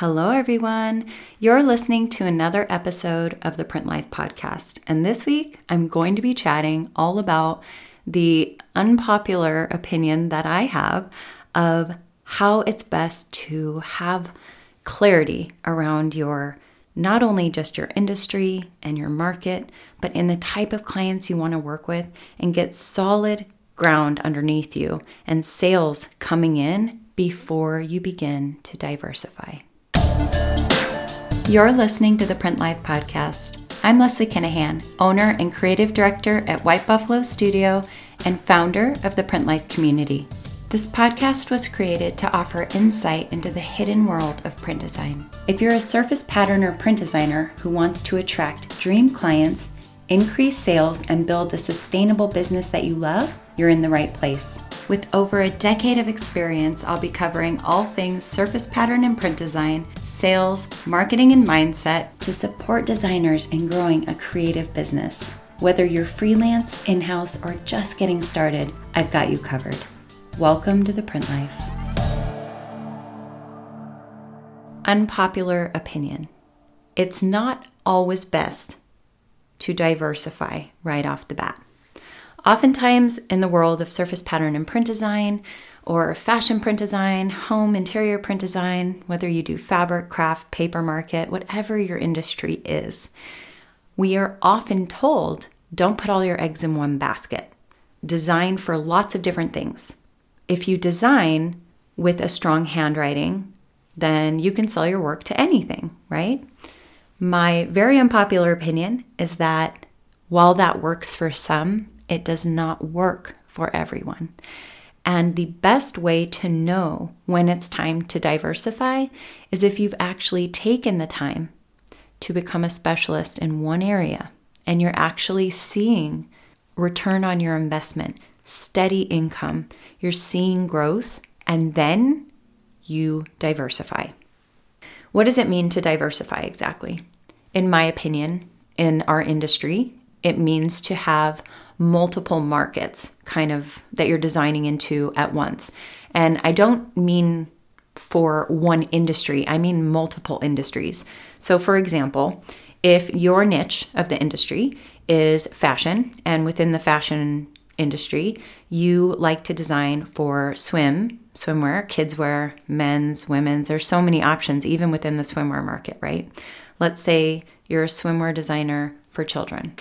Hello, everyone. You're listening to another episode of the Print Life podcast. And this week, I'm going to be chatting all about the unpopular opinion that I have of how it's best to have clarity around your not only just your industry and your market, but in the type of clients you want to work with and get solid ground underneath you and sales coming in before you begin to diversify. You're listening to the Print Life podcast. I'm Leslie Kinahan, owner and creative director at White Buffalo Studio and founder of the Print Life community. This podcast was created to offer insight into the hidden world of print design. If you're a surface pattern or print designer who wants to attract dream clients, increase sales, and build a sustainable business that you love, you're in the right place. With over a decade of experience, I'll be covering all things surface pattern and print design, sales, marketing, and mindset to support designers in growing a creative business. Whether you're freelance, in house, or just getting started, I've got you covered. Welcome to the Print Life. Unpopular opinion. It's not always best to diversify right off the bat. Oftentimes, in the world of surface pattern and print design, or fashion print design, home interior print design, whether you do fabric, craft, paper market, whatever your industry is, we are often told don't put all your eggs in one basket. Design for lots of different things. If you design with a strong handwriting, then you can sell your work to anything, right? My very unpopular opinion is that while that works for some, it does not work for everyone. And the best way to know when it's time to diversify is if you've actually taken the time to become a specialist in one area and you're actually seeing return on your investment, steady income, you're seeing growth, and then you diversify. What does it mean to diversify exactly? In my opinion, in our industry, it means to have multiple markets kind of that you're designing into at once. And I don't mean for one industry, I mean multiple industries. So, for example, if your niche of the industry is fashion, and within the fashion industry, you like to design for swim, swimwear, kids wear, men's, women's, there's so many options even within the swimwear market, right? Let's say you're a swimwear designer for children.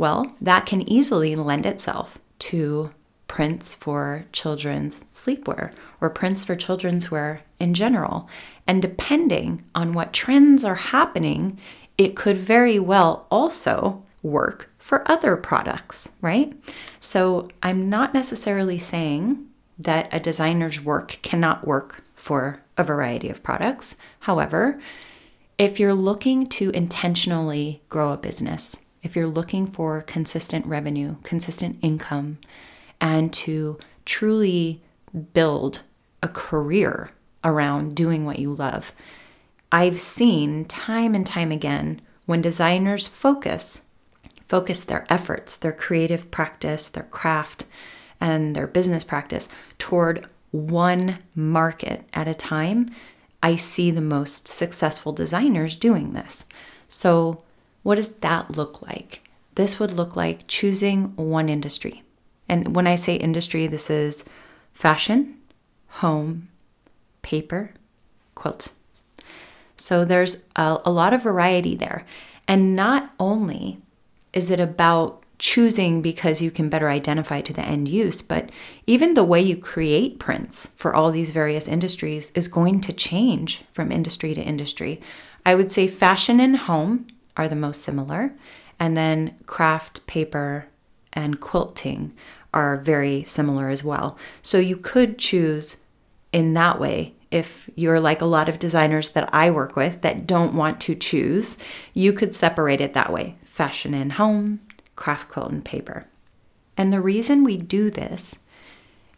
Well, that can easily lend itself to prints for children's sleepwear or prints for children's wear in general. And depending on what trends are happening, it could very well also work for other products, right? So I'm not necessarily saying that a designer's work cannot work for a variety of products. However, if you're looking to intentionally grow a business, if you're looking for consistent revenue, consistent income, and to truly build a career around doing what you love, I've seen time and time again when designers focus focus their efforts, their creative practice, their craft, and their business practice toward one market at a time, I see the most successful designers doing this. So, what does that look like? This would look like choosing one industry. And when I say industry, this is fashion, home, paper, quilt. So there's a, a, lot of variety there. And not only is it about choosing because you can better identify to the end use, but even the way you create prints for all these various industries is going to change from industry to industry. I would say fashion and home are the most similar. And then craft, paper, and quilting are very similar as well. So you could choose in that way. If you're like a lot of designers that I work with that don't want to choose, you could separate it that way fashion and home, craft quilt and paper. And the reason we do this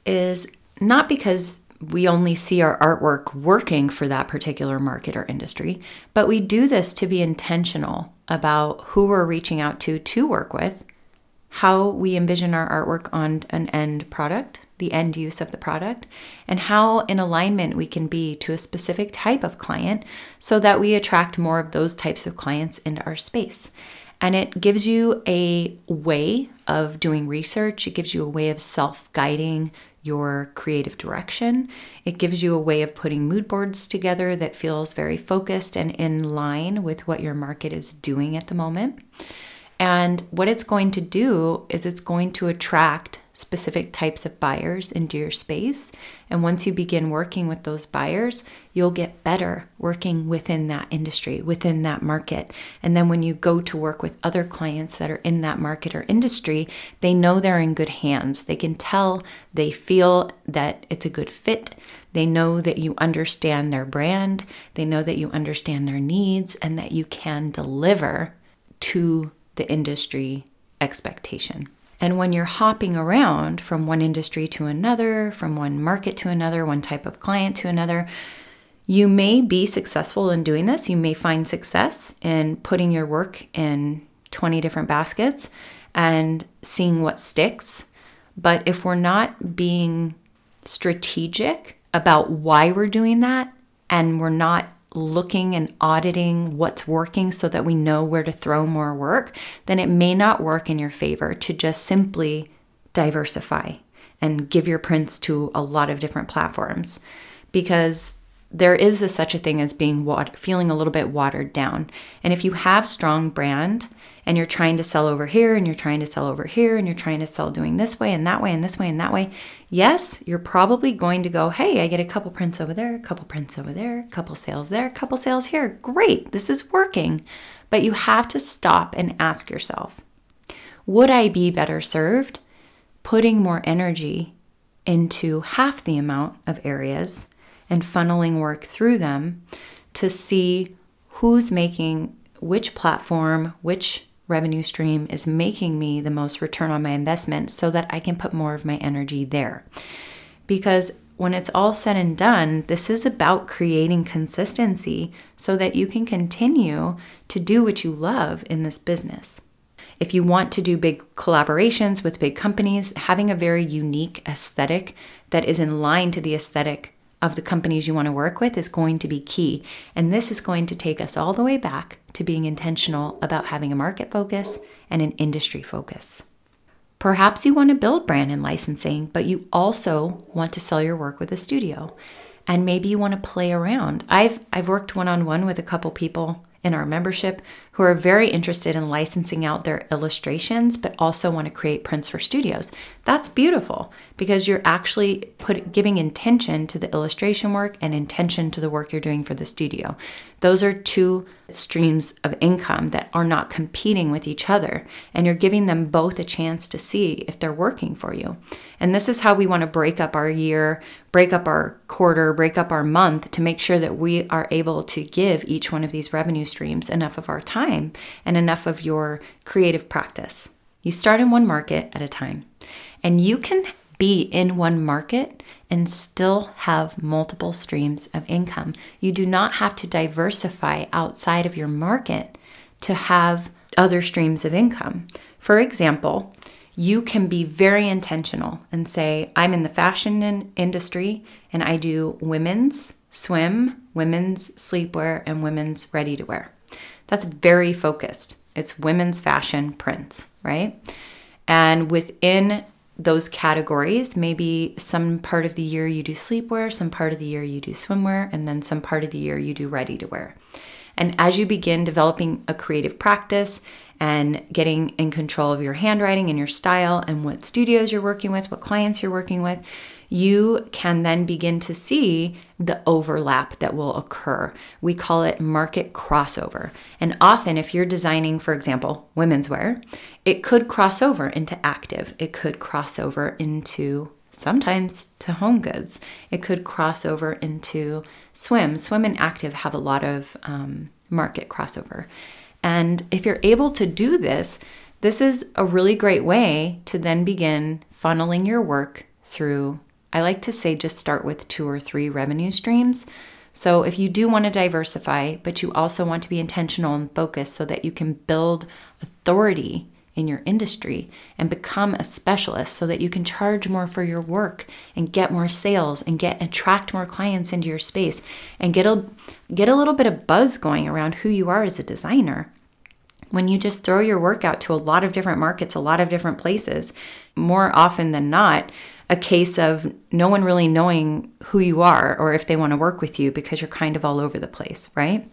is not because we only see our artwork working for that particular market or industry, but we do this to be intentional about who we're reaching out to to work with, how we envision our artwork on an end product, the end use of the product, and how in alignment we can be to a specific type of client so that we attract more of those types of clients into our space. And it gives you a way of doing research, it gives you a way of self guiding your creative direction. It gives you a way of putting mood boards together that feels very focused and in line with what your market is doing at the moment. And what it's going to do is it's going to attract specific types of buyers into your space. And once you begin working with those buyers, you'll get better working within that industry, within that market. And then when you go to work with other clients that are in that market or industry, they know they're in good hands. They can tell, they feel that it's a good fit. They know that you understand their brand, they know that you understand their needs, and that you can deliver to the industry expectation. And when you're hopping around from one industry to another, from one market to another, one type of client to another, you may be successful in doing this. You may find success in putting your work in 20 different baskets and seeing what sticks. But if we're not being strategic about why we're doing that and we're not looking and auditing what's working so that we know where to throw more work, then it may not work in your favor to just simply diversify and give your prints to a lot of different platforms because there is a, such a thing as being wat- feeling a little bit watered down. And if you have strong brand and you're trying to sell over here and you're trying to sell over here and you're trying to sell doing this way and that way and this way and that way, yes, you're probably going to go, hey, I get a couple prints over there, a couple prints over there, a couple sales there, a couple sales here. Great, this is working. But you have to stop and ask yourself, would I be better served putting more energy into half the amount of areas and funneling work through them to see who's making which platform, which revenue stream is making me the most return on my investment so that I can put more of my energy there. Because when it's all said and done, this is about creating consistency so that you can continue to do what you love in this business. If you want to do big collaborations with big companies, having a very unique aesthetic that is in line to the aesthetic of the companies you want to work with is going to be key. And this is going to take us all the way back to being intentional about having a market focus and an industry focus. Perhaps you want to build brand and licensing, but you also want to sell your work with a studio. And maybe you want to play around. I've I've worked one-on-one with a couple people in our membership who are very interested in licensing out their illustrations but also want to create prints for studios. That's beautiful because you're actually put giving intention to the illustration work and intention to the work you're doing for the studio. Those are two streams of income that are not competing with each other and you're giving them both a chance to see if they're working for you. And this is how we want to break up our year, break up our quarter, break up our month to make sure that we are able to give each one of these revenue streams enough of our time and enough of your creative practice. You start in one market at a time, and you can be in one market and still have multiple streams of income. You do not have to diversify outside of your market to have other streams of income. For example, you can be very intentional and say, I'm in the fashion industry and I do women's swim, women's sleepwear, and women's ready to wear. That's very focused. It's women's fashion prints, right? And within those categories, maybe some part of the year you do sleepwear, some part of the year you do swimwear, and then some part of the year you do ready to wear. And as you begin developing a creative practice and getting in control of your handwriting and your style and what studios you're working with, what clients you're working with, you can then begin to see the overlap that will occur. We call it market crossover. And often, if you're designing, for example, women's wear, it could cross over into active, it could cross over into sometimes to home goods, it could cross over into swim. Swim and active have a lot of um, market crossover. And if you're able to do this, this is a really great way to then begin funneling your work through I like to say just start with two or three revenue streams. So if you do want to diversify, but you also want to be intentional and focused so that you can build authority in your industry and become a specialist so that you can charge more for your work and get more sales and get attract more clients into your space and get a get a little bit of buzz going around who you are as a designer when you just throw your work out to a lot of different markets, a lot of different places, more often than not, a case of no one really knowing who you are or if they want to work with you because you're kind of all over the place, right?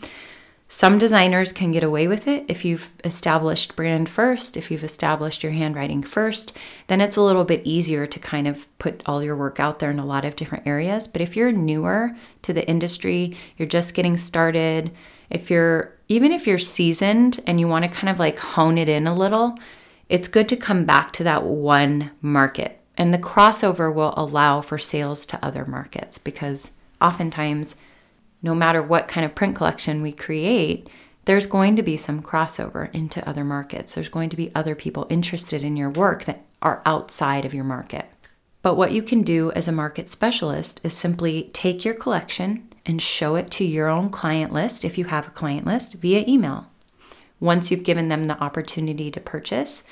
Some designers can get away with it if you've established brand first, if you've established your handwriting first, then it's a little bit easier to kind of put all your work out there in a lot of different areas. But if you're newer to the industry, you're just getting started, if you're even if you're seasoned and you want to kind of like hone it in a little, it's good to come back to that one market. And the crossover will allow for sales to other markets because oftentimes no matter what kind of print collection we create, there's going to be some crossover into other markets. There's going to be other people interested in your work that are outside of your market. But what you can do as a market specialist is simply take your collection and show it to your own client list if you have a client list via email. Once you've given them the opportunity to purchase,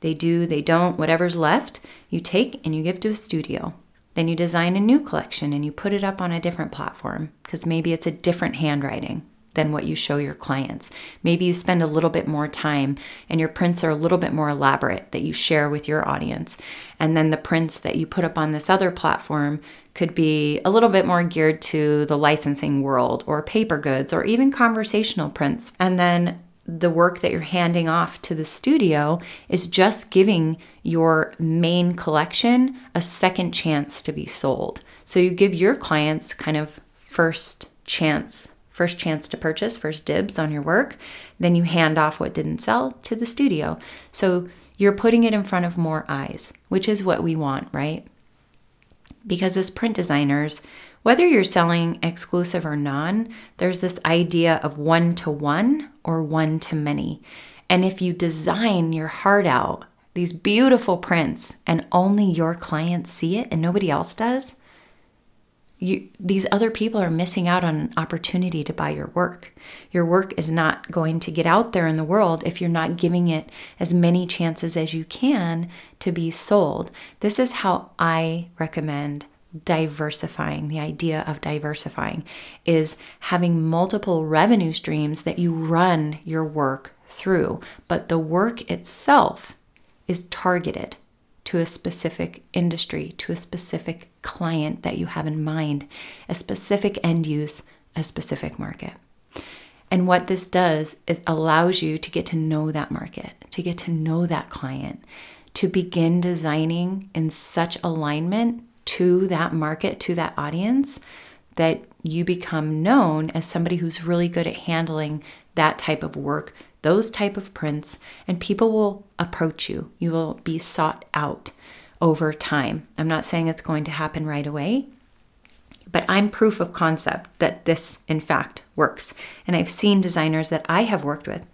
they do, they don't, whatever's left, you take and you give to a studio. Then you design a new collection and you put it up on a different platform because maybe it's a different handwriting than what you show your clients. Maybe you spend a little bit more time and your prints are a little bit more elaborate that you share with your audience. And then the prints that you put up on this other platform could be a little bit more geared to the licensing world or paper goods or even conversational prints. And then the work that you're handing off to the studio is just giving your main collection a second chance to be sold. So you give your clients kind of first chance, first chance to purchase, first dibs on your work. Then you hand off what didn't sell to the studio. So you're putting it in front of more eyes, which is what we want, right? Because as print designers, whether you're selling exclusive or non, there's this idea of one to one or one to many. And if you design your heart out, these beautiful prints, and only your clients see it and nobody else does, you, these other people are missing out on an opportunity to buy your work. Your work is not going to get out there in the world if you're not giving it as many chances as you can to be sold. This is how I recommend diversifying the idea of diversifying is having multiple revenue streams that you run your work through but the work itself is targeted to a specific industry to a specific client that you have in mind a specific end use a specific market. And what this does is allows you to get to know that market to get to know that client to begin designing in such alignment to that market, to that audience, that you become known as somebody who's really good at handling that type of work, those type of prints, and people will approach you. You will be sought out over time. I'm not saying it's going to happen right away, but I'm proof of concept that this, in fact, works. And I've seen designers that I have worked with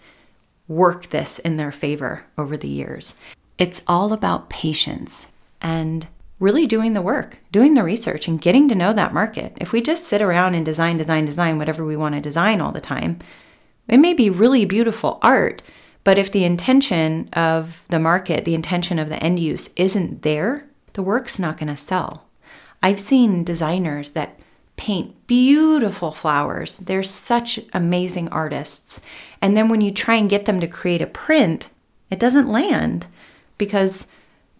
work this in their favor over the years. It's all about patience and really doing the work, doing the research, and getting to know that market. If we just sit around and design, design, design whatever we want to design all the time, it may be really beautiful art, but if the intention of the market, the intention of the end use isn't there, the work's not going to sell. I've seen designers that paint beautiful flowers. They're such amazing artists. And then when you try and get them to create a print, it doesn't land because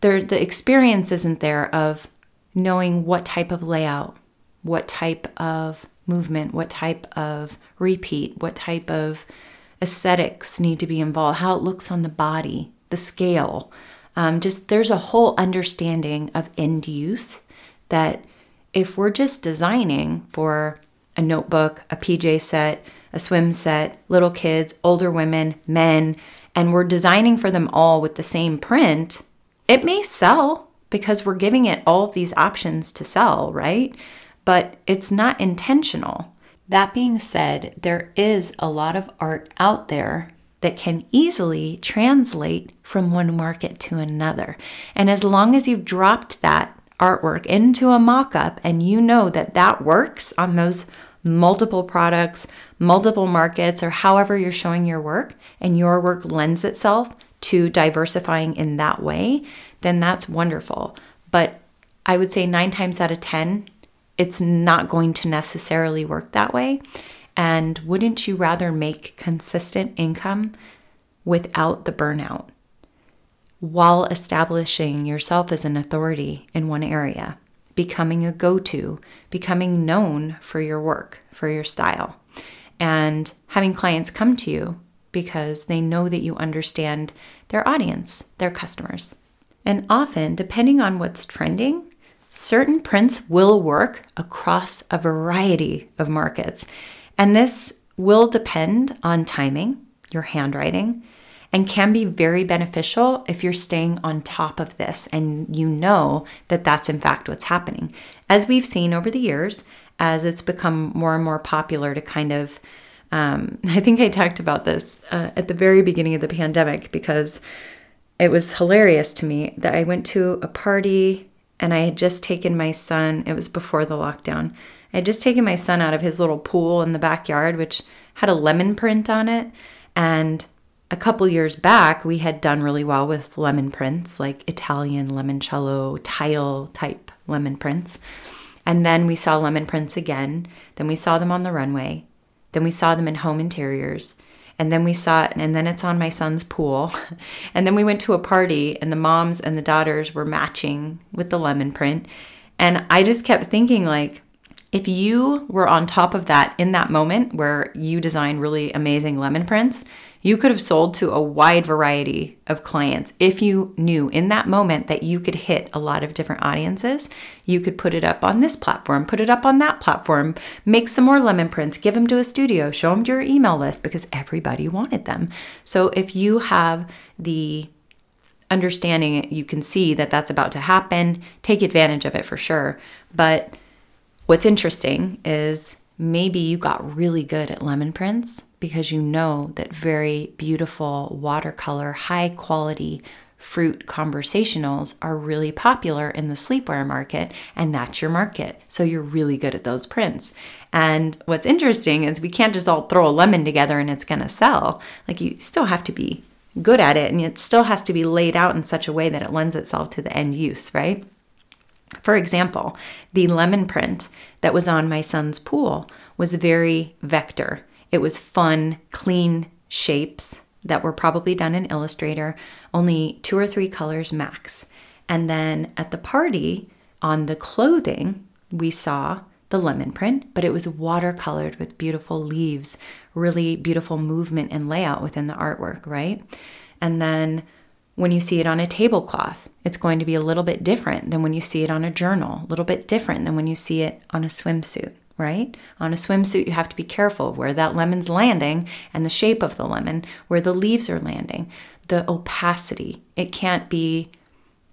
there the experience isn't there of knowing what type of layout, what type of movement, what type of repeat, what type of aesthetics need to be involved, how it looks on the body, the scale. Um, just there's a whole understanding of end use that if we're just designing for a notebook, a PJ set, a swim set, little kids, older women, men, and we're designing for them all with the same print, it may sell because we're giving it all of these options to sell, right? But it's not intentional. That being said, there is a lot of art out there that can easily translate from one market to another. And as long as you've dropped that artwork into a mock up and you know that that works on those multiple products, multiple markets, or however you're showing your work, and your work lends itself to diversifying in that way, then that's wonderful. But I would say nine times out of 10, it's not going to necessarily work that way. And wouldn't you rather make consistent income without the burnout while establishing yourself as an authority in one area, becoming a go to, becoming known for your work, for your style, and having clients come to you because they know that you understand their audience, their customers. And often, depending on what's trending, certain prints will work across a variety of markets. And this will depend on timing, your handwriting, and can be very beneficial if you're staying on top of this and you know that that's in fact what's happening. As we've seen over the years, as it's become more and more popular to kind of um, I think I talked about this uh, at the very beginning of the pandemic because it was hilarious to me that I went to a party and I had just taken my son, it was before the lockdown. I had just taken my son out of his little pool in the backyard, which had a lemon print on it. And a couple years back, we had done really well with lemon prints, like Italian limoncello tile type lemon prints. And then we saw lemon prints again. Then we saw them on the runway. Then we saw them in home interiors. And then we saw it, and then it's on my son's pool. and then we went to a party, and the moms and the daughters were matching with the lemon print. And I just kept thinking, like, if you were on top of that in that moment where you design really amazing lemon prints, you could have sold to a wide variety of clients if you knew in that moment that you could hit a lot of different audiences. You could put it up on this platform, put it up on that platform, make some more lemon prints, give them to a studio, show them to your email list because everybody wanted them. So if you have the understanding, you can see that that's about to happen, take advantage of it for sure. But what's interesting is maybe you got really good at lemon prints because you know that very beautiful watercolor, high quality fruit conversationals are really popular in the sleepwear market, and that's your market. So you're really good at those prints. And what's interesting is we can't just all throw a lemon together and it's gonna sell. Like you still have to be good at it, and it still has to be laid out in such a way that it lends itself to the end use, right? For example, the lemon print that was on my son's pool was very vector. It was fun, clean shapes that were probably done in Illustrator, only two or three colors max. And then at the party, on the clothing, we saw the lemon print, but it was watercolored with beautiful leaves, really beautiful movement and layout within the artwork, right? And then when you see it on a tablecloth, it's going to be a little bit different than when you see it on a journal, a little bit different than when you see it on a swimsuit right? On a swimsuit, you have to be careful where that lemon's landing and the shape of the lemon, where the leaves are landing, the opacity. It can't be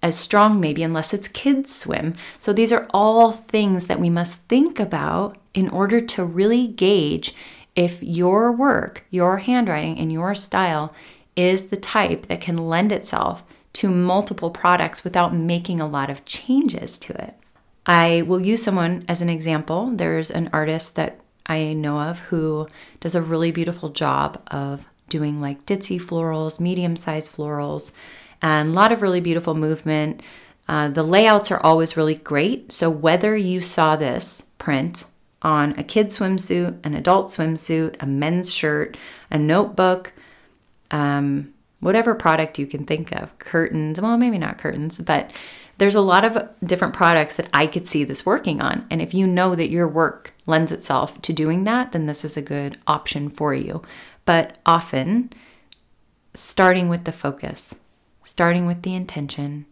as strong, maybe, unless it's kids' swim. So these are all things that we must think about in order to really gauge if your work, your handwriting, and your style is the type that can lend itself to multiple products without making a lot of changes to it. I will use someone as an example. There's an artist that I know of who does a really beautiful job of doing like ditzy florals, medium sized florals, and a lot of really beautiful movement. Uh, the layouts are always really great. So, whether you saw this print on a kid swimsuit, an adult swimsuit, a men's shirt, a notebook, um, whatever product you can think of, curtains, well, maybe not curtains, but there's a lot of different products that I could see this working on. And if you know that your work lends itself to doing that, then this is a good option for you. But often, starting with the focus, starting with the intention,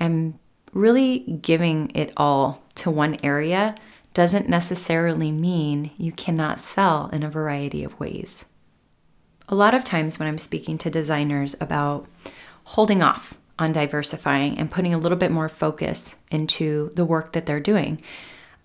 and really giving it all to one area doesn't necessarily mean you cannot sell in a variety of ways. A lot of times, when I'm speaking to designers about holding off on diversifying and putting a little bit more focus into the work that they're doing,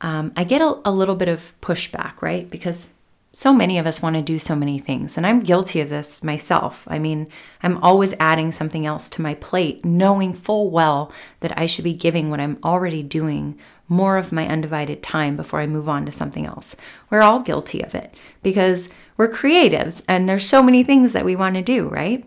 um, I get a, a little bit of pushback, right? Because so many of us want to do so many things, and I'm guilty of this myself. I mean, I'm always adding something else to my plate, knowing full well that I should be giving what I'm already doing more of my undivided time before I move on to something else. We're all guilty of it because we're creatives and there's so many things that we want to do, right?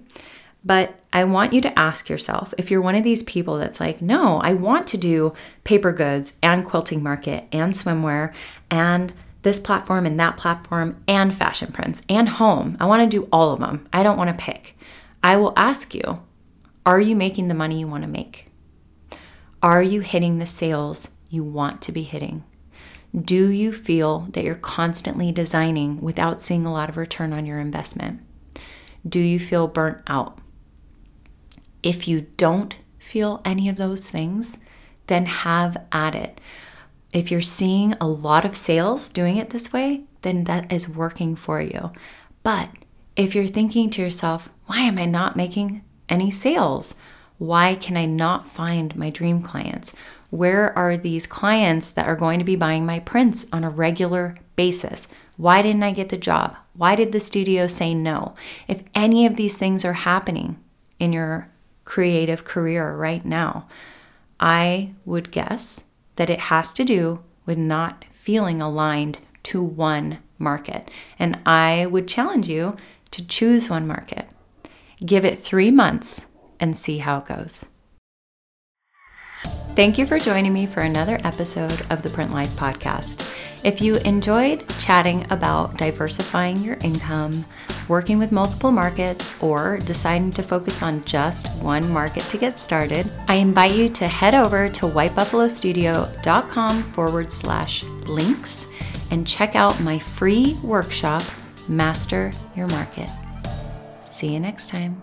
But I want you to ask yourself if you're one of these people that's like, no, I want to do paper goods and quilting market and swimwear and this platform and that platform and fashion prints and home. I want to do all of them. I don't want to pick. I will ask you, are you making the money you want to make? Are you hitting the sales you want to be hitting? Do you feel that you're constantly designing without seeing a lot of return on your investment? Do you feel burnt out? If you don't feel any of those things, then have at it. If you're seeing a lot of sales doing it this way, then that is working for you. But if you're thinking to yourself, why am I not making any sales? Why can I not find my dream clients? Where are these clients that are going to be buying my prints on a regular basis? Why didn't I get the job? Why did the studio say no? If any of these things are happening in your creative career right now, I would guess that it has to do with not feeling aligned to one market. And I would challenge you to choose one market. Give it three months and see how it goes. Thank you for joining me for another episode of the Print Life Podcast. If you enjoyed chatting about diversifying your income, working with multiple markets, or deciding to focus on just one market to get started, I invite you to head over to whitebuffalostudio.com forward slash links and check out my free workshop, Master Your Market. See you next time.